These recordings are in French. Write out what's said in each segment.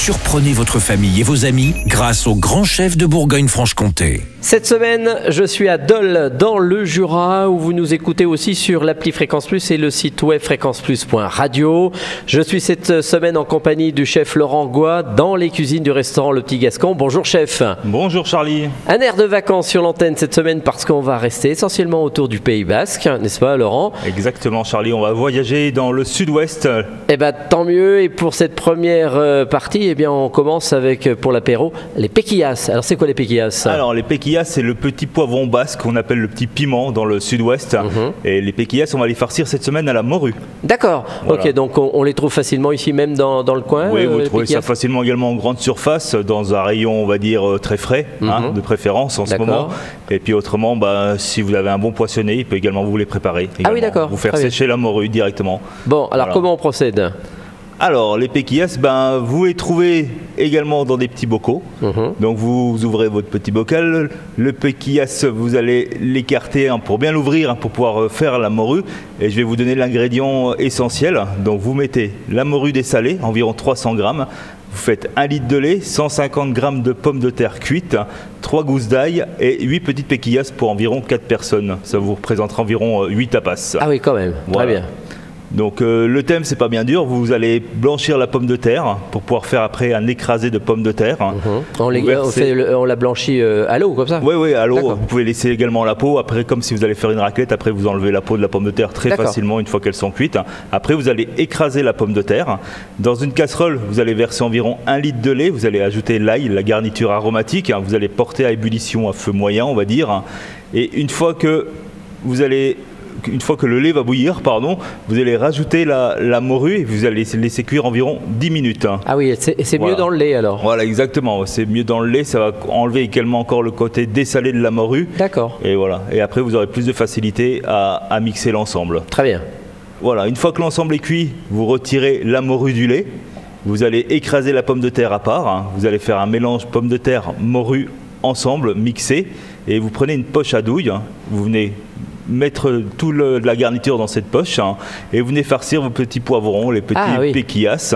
Surprenez votre famille et vos amis grâce au grand chef de Bourgogne-Franche-Comté. Cette semaine, je suis à Dole, dans le Jura, où vous nous écoutez aussi sur l'appli Fréquence Plus et le site web fréquenceplus.radio. Je suis cette semaine en compagnie du chef Laurent Goua dans les cuisines du restaurant Le Petit Gascon. Bonjour chef. Bonjour Charlie. Un air de vacances sur l'antenne cette semaine parce qu'on va rester essentiellement autour du Pays Basque, n'est-ce pas Laurent? Exactement Charlie, on va voyager dans le sud-ouest. Eh bien tant mieux et pour cette première euh, partie, eh bien on commence avec, euh, pour l'apéro, les péquillas. Alors c'est quoi les péquillas Alors les péquillas c'est le petit poivron basque qu'on appelle le petit piment dans le sud-ouest. Mhm. Et les péquillas, on va les farcir cette semaine à la morue. D'accord, Voilà. ok, donc on, on les trouve facilement ici même dans, dans le coin oui, euh, vous trouvez ça facilement également en grande surface, dans un rayon, on va dire, euh, très frais, hein, Mhm. de préférence en ce moment. Et puis autrement, bah, si vous avez un bon poissonnier, il peut également vous les préparer. Ah oui, d'accord. Vous faire sécher la morue directement. Bon, alors Voilà. comment on procède? Alors, les péquillas, ben, vous les trouvez également dans des petits bocaux. Mhm. Donc, vous ouvrez votre petit bocal. Le péquillas, vous allez l'écarter hein, pour bien l'ouvrir, hein, pour pouvoir euh, faire la morue. Et je vais vous donner l'ingrédient essentiel. Donc, vous mettez la morue dessalée, environ 300 grammes. Vous faites 1 litre de lait, 150 grammes de pommes de terre cuites, 3 gousses d'ail et 8 petites péquillas pour environ 4 personnes. Ça vous représentera environ 8 tapas. Ah oui, quand même, Voilà. très bien. Donc euh, le thème c'est pas bien dur, vous allez blanchir la pomme de terre pour pouvoir faire après un écrasé de pommes de terre. Mhm. On, les- on fait le- on la blanchit euh, à l'eau, comme ça Oui, oui, à l'eau, vous pouvez laisser également la peau. Après, comme si vous allez faire une raclette, après vous enlevez la peau de la pomme de terre très facilement une fois qu'elles sont cuites. Après, vous allez écraser la pomme de terre. Dans une casserole, vous allez verser environ un litre de lait. Vous allez ajouter l'ail, la garniture aromatique. Vous allez porter à ébullition à feu moyen, on va dire. Et une fois que vous allez une fois que le lait va bouillir, pardon, vous allez rajouter la, la morue et vous allez laisser cuire environ 10 minutes. Ah oui, c'est mieux dans le lait alors Voilà, exactement. C'est mieux dans le lait, ça va enlever également encore le côté dessalé de la morue. D'accord, Et voilà. Et après, vous aurez plus de facilité à, à mixer l'ensemble. très bien. Voilà. Une fois que l'ensemble est cuit, vous retirez la morue du lait. Vous allez écraser la pomme de terre à part. hein. Vous allez faire un mélange pomme de terre, morue ensemble, mixé. Et vous prenez une poche à douille. hein. Vous venez mettre tout le- de la garniture dans cette poche hein. et vous venez farcir vos petits poivrons, les petits Ah oui. péquillas.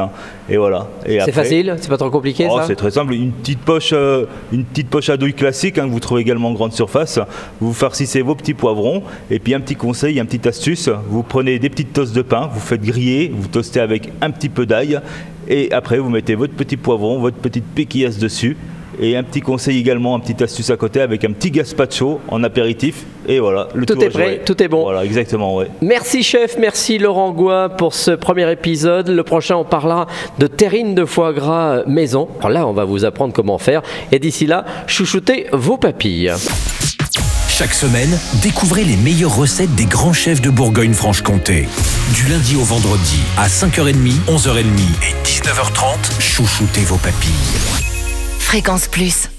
Et voilà. Et C'est facile, c'est pas trop compliqué Oh, c'est très simple, une petite poche, euh, une petite poche à douille classique hein, que vous trouvez également en grande surface. Vous farcissez vos petits poivrons et puis un petit conseil, une petite astuce, vous prenez des petites tosses de pain, vous faites griller, vous toastez avec un petit peu d'ail et après vous mettez votre petit poivron, votre petite péquillasse dessus. Et un petit conseil également, une petite astuce à côté avec un petit gazpacho en apéritif. Et voilà, le Tout tour est prêt, joué. tout est bon. Voilà, exactement, ouais. Merci chef, merci Laurent Goua pour ce premier épisode. Le prochain, on parlera de terrine de foie gras maison. Alors là, on va vous apprendre comment faire. Et d'ici là, chouchoutez vos papilles. Chaque semaine, découvrez les meilleures recettes des grands chefs de Bourgogne-Franche-Comté. Du lundi au vendredi, à 5h30, 11h30 et 19h30, chouchoutez vos papilles. Fréquence Plus.